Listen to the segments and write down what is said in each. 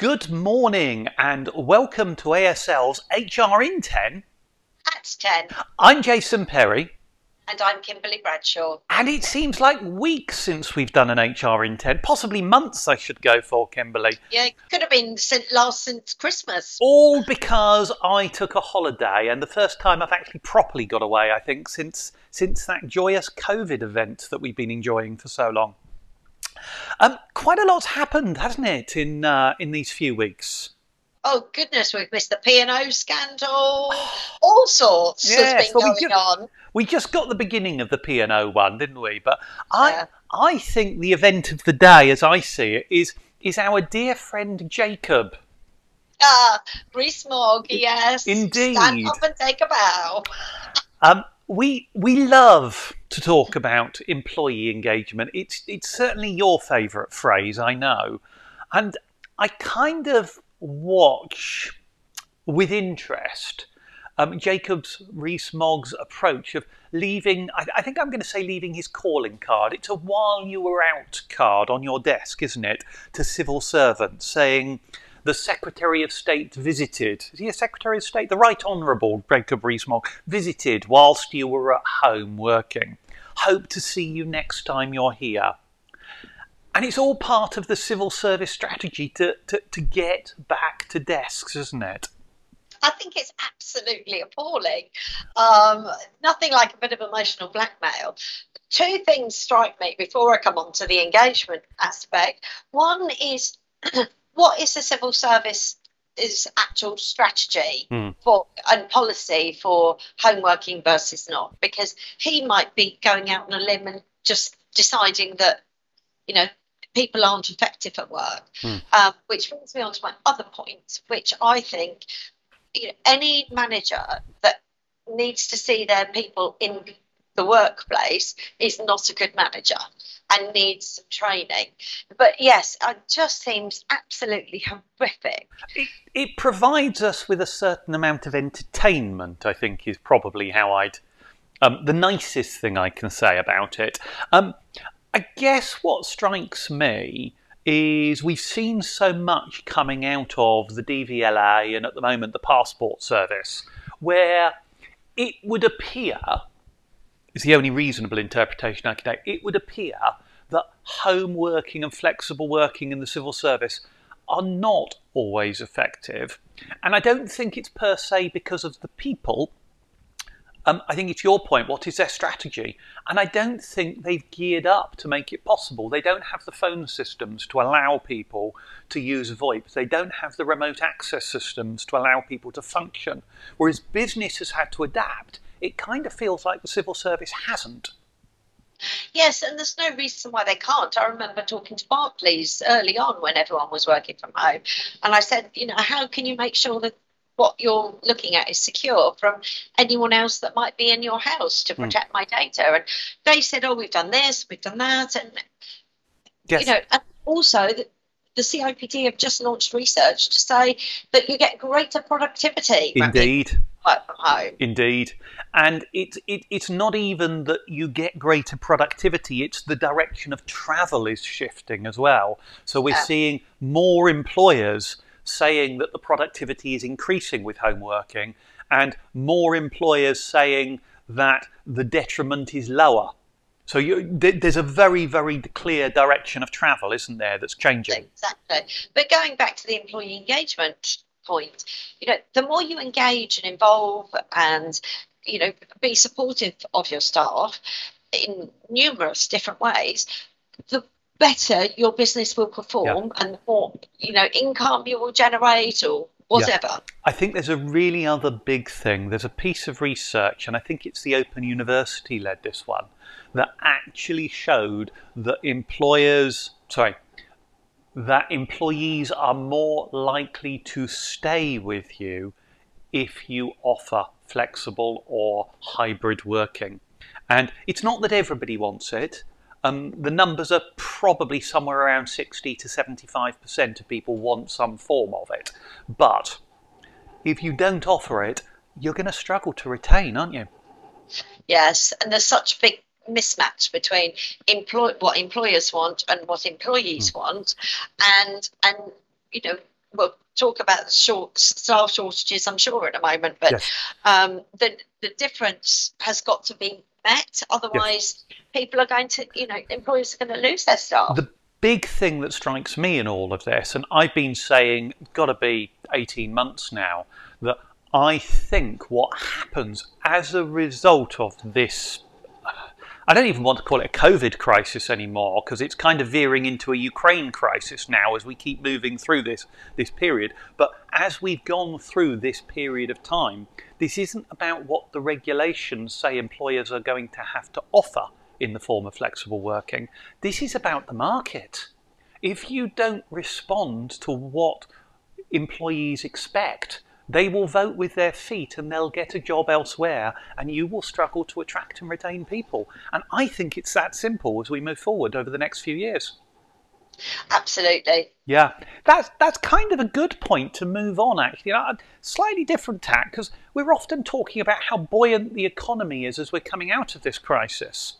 Good morning and welcome to ASL's HR in 10. At 10. I'm Jason Perry. And I'm Kimberly Bradshaw. And it seems like weeks since we've done an HR in 10, possibly months, I should go for, Kimberly. Yeah, it could have been since, last since Christmas. All because I took a holiday, and the first time I've actually properly got away, I think, since, since that joyous COVID event that we've been enjoying for so long. Um, quite a lot's happened, hasn't it, in, uh, in these few weeks? Oh goodness, we've missed the P and O scandal. All sorts yes, has been going on. We just got the beginning of the P and O one, didn't we? But I, yeah. I think the event of the day, as I see it, is is our dear friend Jacob. Ah, Rees-Mogg, yes. Indeed. Stand up and take a bow. Um, we we love to talk about employee engagement. It's it's certainly your favourite phrase, I know, and I kind of watch with interest um, Jacob's Rees-Mogg's approach of leaving, I, I, think I'm going to say leaving his calling card. It's a while you were out card on your desk, isn't it, to civil servants saying, the Secretary of State visited. Is he a Secretary of State? The Right Honourable Jacob Rees-Mogg visited whilst you were at home working. Hope to see you next time you're here. And it's all part of the civil service strategy to, to, to get back to desks, isn't it? I think it's absolutely appalling. Um, nothing like a bit of emotional blackmail. Two things strike me before I come on to the engagement aspect. One is what is the civil service is actual strategy mm. for and policy for home working versus not because he might be going out on a limb and just deciding that you know people aren't effective at work mm. um, which brings me on to my other point which i think you know, any manager that needs to see their people in the workplace is not a good manager and needs some training. But yes, it just seems absolutely horrific. It, it provides us with a certain amount of entertainment, I think, is probably how I'd. Um, the nicest thing I can say about it. Um, I guess what strikes me is we've seen so much coming out of the DVLA and at the moment the Passport Service, where it would appear is the only reasonable interpretation I can take. It would appear that home working and flexible working in the civil service are not always effective. And I don't think it's per se because of the people. Um, I think it's your point. What is their strategy? And I don't think they've geared up to make it possible. They don't have the phone systems to allow people to use VoIP. They don't have the remote access systems to allow people to function. Whereas business has had to adapt it kind of feels like the civil service hasn't. Yes, and there's no reason why they can't. I remember talking to Barclays early on when everyone was working from home, and I said, you know, how can you make sure that what you're looking at is secure from anyone else that might be in your house to hmm. protect mm. my data? And they said, oh, we've done this, we've done that, and yes. you know, and also the, the CIPD have just launched research to say that you get greater productivity. Indeed work from home. Indeed. And it, it, it's not even that you get greater productivity, it's the direction of travel is shifting as well. So we're yeah. seeing more employers saying that the productivity is increasing with home working, and more employers saying that the detriment is lower. So you, there's a very, very clear direction of travel, isn't there, that's changing? Exactly. But going back to the employee engagement point. You know, the more you engage and involve and, you know, be supportive of your staff in numerous different ways, the better your business will perform yeah. and the more, you know, income you will generate or whatever. Yeah. I think there's a really other big thing. There's a piece of research, and I think it's the Open University led this one, that actually showed that employers, sorry, that employees are more likely to stay with you if you offer flexible or hybrid working. And it's not that everybody wants it. Um, the numbers are probably somewhere around 60 to 75% of people want some form of it. But if you don't offer it, you're going to struggle to retain, aren't you? Yes, and there's such big mismatch between employ what employers want and what employees mm. want, and and you know we'll talk about the short staff shortages, I'm sure, at the moment, but Yes. um, the the difference has got to be met. Otherwise, people are going to, you know, employers are going to lose their staff. The big thing that strikes me in all of this, and I've been saying, got to be 18 months now, that I think what happens as a result of this. I don't even want to call it a COVID crisis anymore because it's kind of veering into a Ukraine crisis now as we keep moving through this this period. But as we've gone through this period of time, this isn't about what the regulations say employers are going to have to offer in the form of flexible working. This is about the market. If you don't respond to what employees expect, they will vote with their feet and they'll get a job elsewhere, and you will struggle to attract and retain people. And I think it's that simple as we move forward over the next few years. Absolutely. Yeah, that's that's kind of a good point to move on. Actually, you know, a slightly different tack because we're often talking about how buoyant the economy is as we're coming out of this crisis,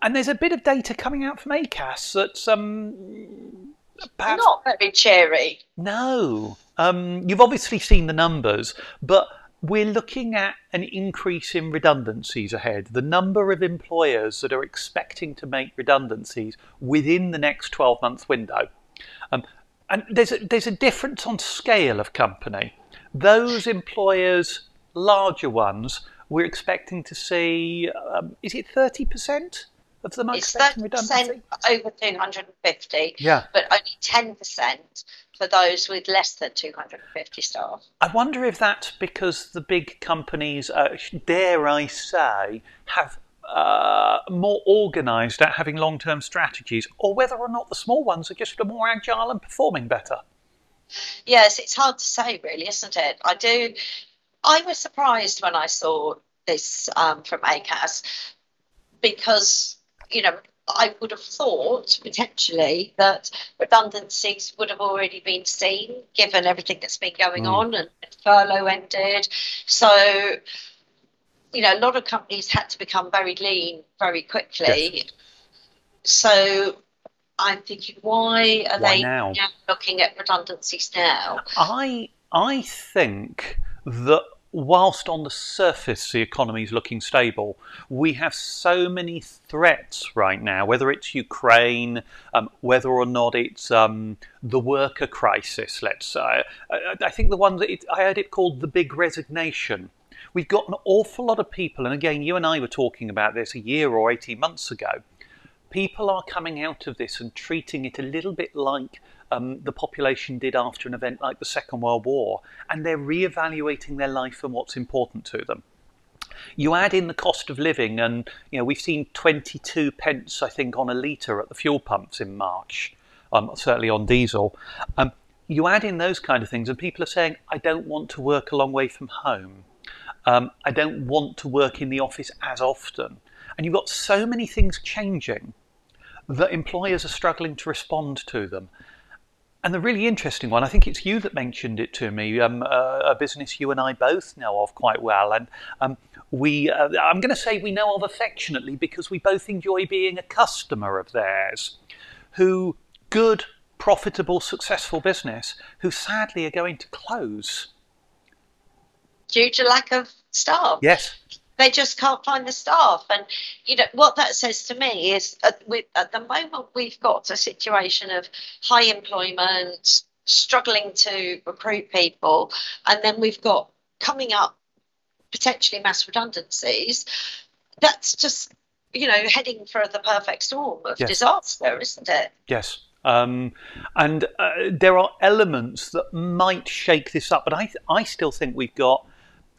and there's a bit of data coming out from ACAS that's um, perhaps Not very cheery. no. Um, you've obviously seen the numbers, but we're looking at an increase in redundancies ahead. The number of employers that are expecting to make redundancies within the next 12 month window. Um, and there's a, there's a difference on scale of company. Those employers, larger ones, we're expecting to see, um, is it 30% of It's 30% redundancy? over 250, Yeah. but only 10% for those with less than 250 staff. I wonder if that's because the big companies, uh, dare I say, have uh, more organised at having long term strategies, or whether or not the small ones are just more agile and performing better. Yes, it's hard to say, really, isn't it? I do. I was surprised when I saw this um, from ACAS because, you know, I would have thought potentially that redundancies would have already been seen given everything that's been going Mm. on and furlough ended. So, you know, a lot of companies had to become very lean very quickly. So I'm thinking, why are Why they now? looking at redundancies now? I I think that whilst on the surface the economy is looking stable, we have so many threats right now. Whether it's Ukraine, um, whether or not it's um, the worker crisis. Let's say, I, I think the one that it, I heard it called the big resignation. We've got an awful lot of people, and again, you and I were talking about this a year or eighteen months ago people are coming out of this and treating it a little bit like um, the population did after an event like the Second World War, and they're re-evaluating their life and what's important to them. You add in the cost of living, and you know we've seen 22 pence, I think, on a litre at the fuel pumps in March, um, certainly on diesel. Um, you add in those kind of things, and people are saying, "I don't want to work a long way from home. Um, I don't want to work in the office as often." And you've got so many things changing that employers are struggling to respond to them. And the really interesting one, I think it's you that mentioned it to me, um, uh, a business you and I both know of quite well. And um, we, uh, I'm going to say we know of affectionately because we both enjoy being a customer of theirs, who, good, profitable, successful business, who sadly are going to close. Due to lack of staff. Yes. They just can't find the staff. And you know what that says to me is, at, we, at the moment we've got a situation of high employment, struggling to recruit people, and then we've got coming up potentially mass redundancies. That's just you know heading for the perfect storm of Yes. disaster, isn't it? Yes. Um, and uh, there are elements that might shake this up, but I, I still think we've got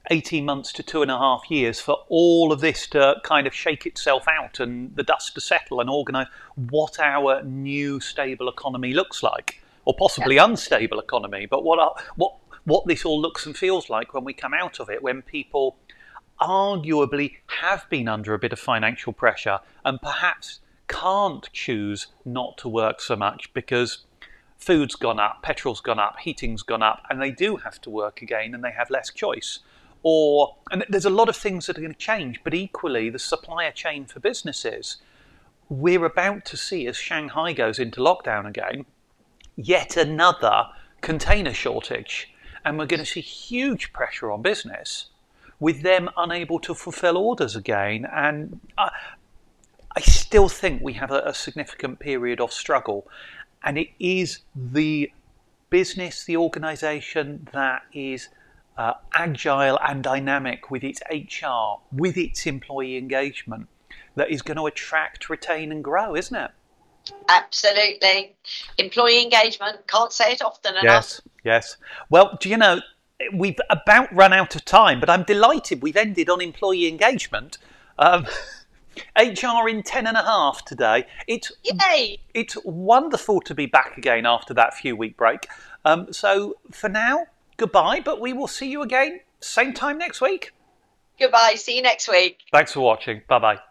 18 months to two and a half years for all of this to kind of shake itself out and the dust to settle and organise what our new stable economy looks like, or possibly unstable economy, but what, our, what, what this all looks and feels like when we come out of it, when people arguably have been under a bit of financial pressure and perhaps can't choose not to work so much because food's gone up, petrol's gone up, heating's gone up, and they do have to work again and they have less choice. Or, and there's a lot of things that are going to change, but equally, the supplier chain for businesses, we're about to see as Shanghai goes into lockdown again, yet another container shortage, and we're going to see huge pressure on business with them unable to fulfill orders again. And I, I still think we have a, a significant period of struggle, and it is the business, the organisation that is uh, agile and dynamic with its HR, with its employee engagement, that is going to attract, retain, and grow, isn't it? Absolutely. Employee engagement, can't say it often enough. Yes, yes. Well, do you know, we've about run out of time, but I'm delighted we've ended on employee engagement. Um, HR in 10 and a half today. It's, Yay! it's wonderful to be back again after that few week break. Um, so for now, goodbye, but we will see you again same time next week. Goodbye. See you next week. Thanks for watching. Bye bye.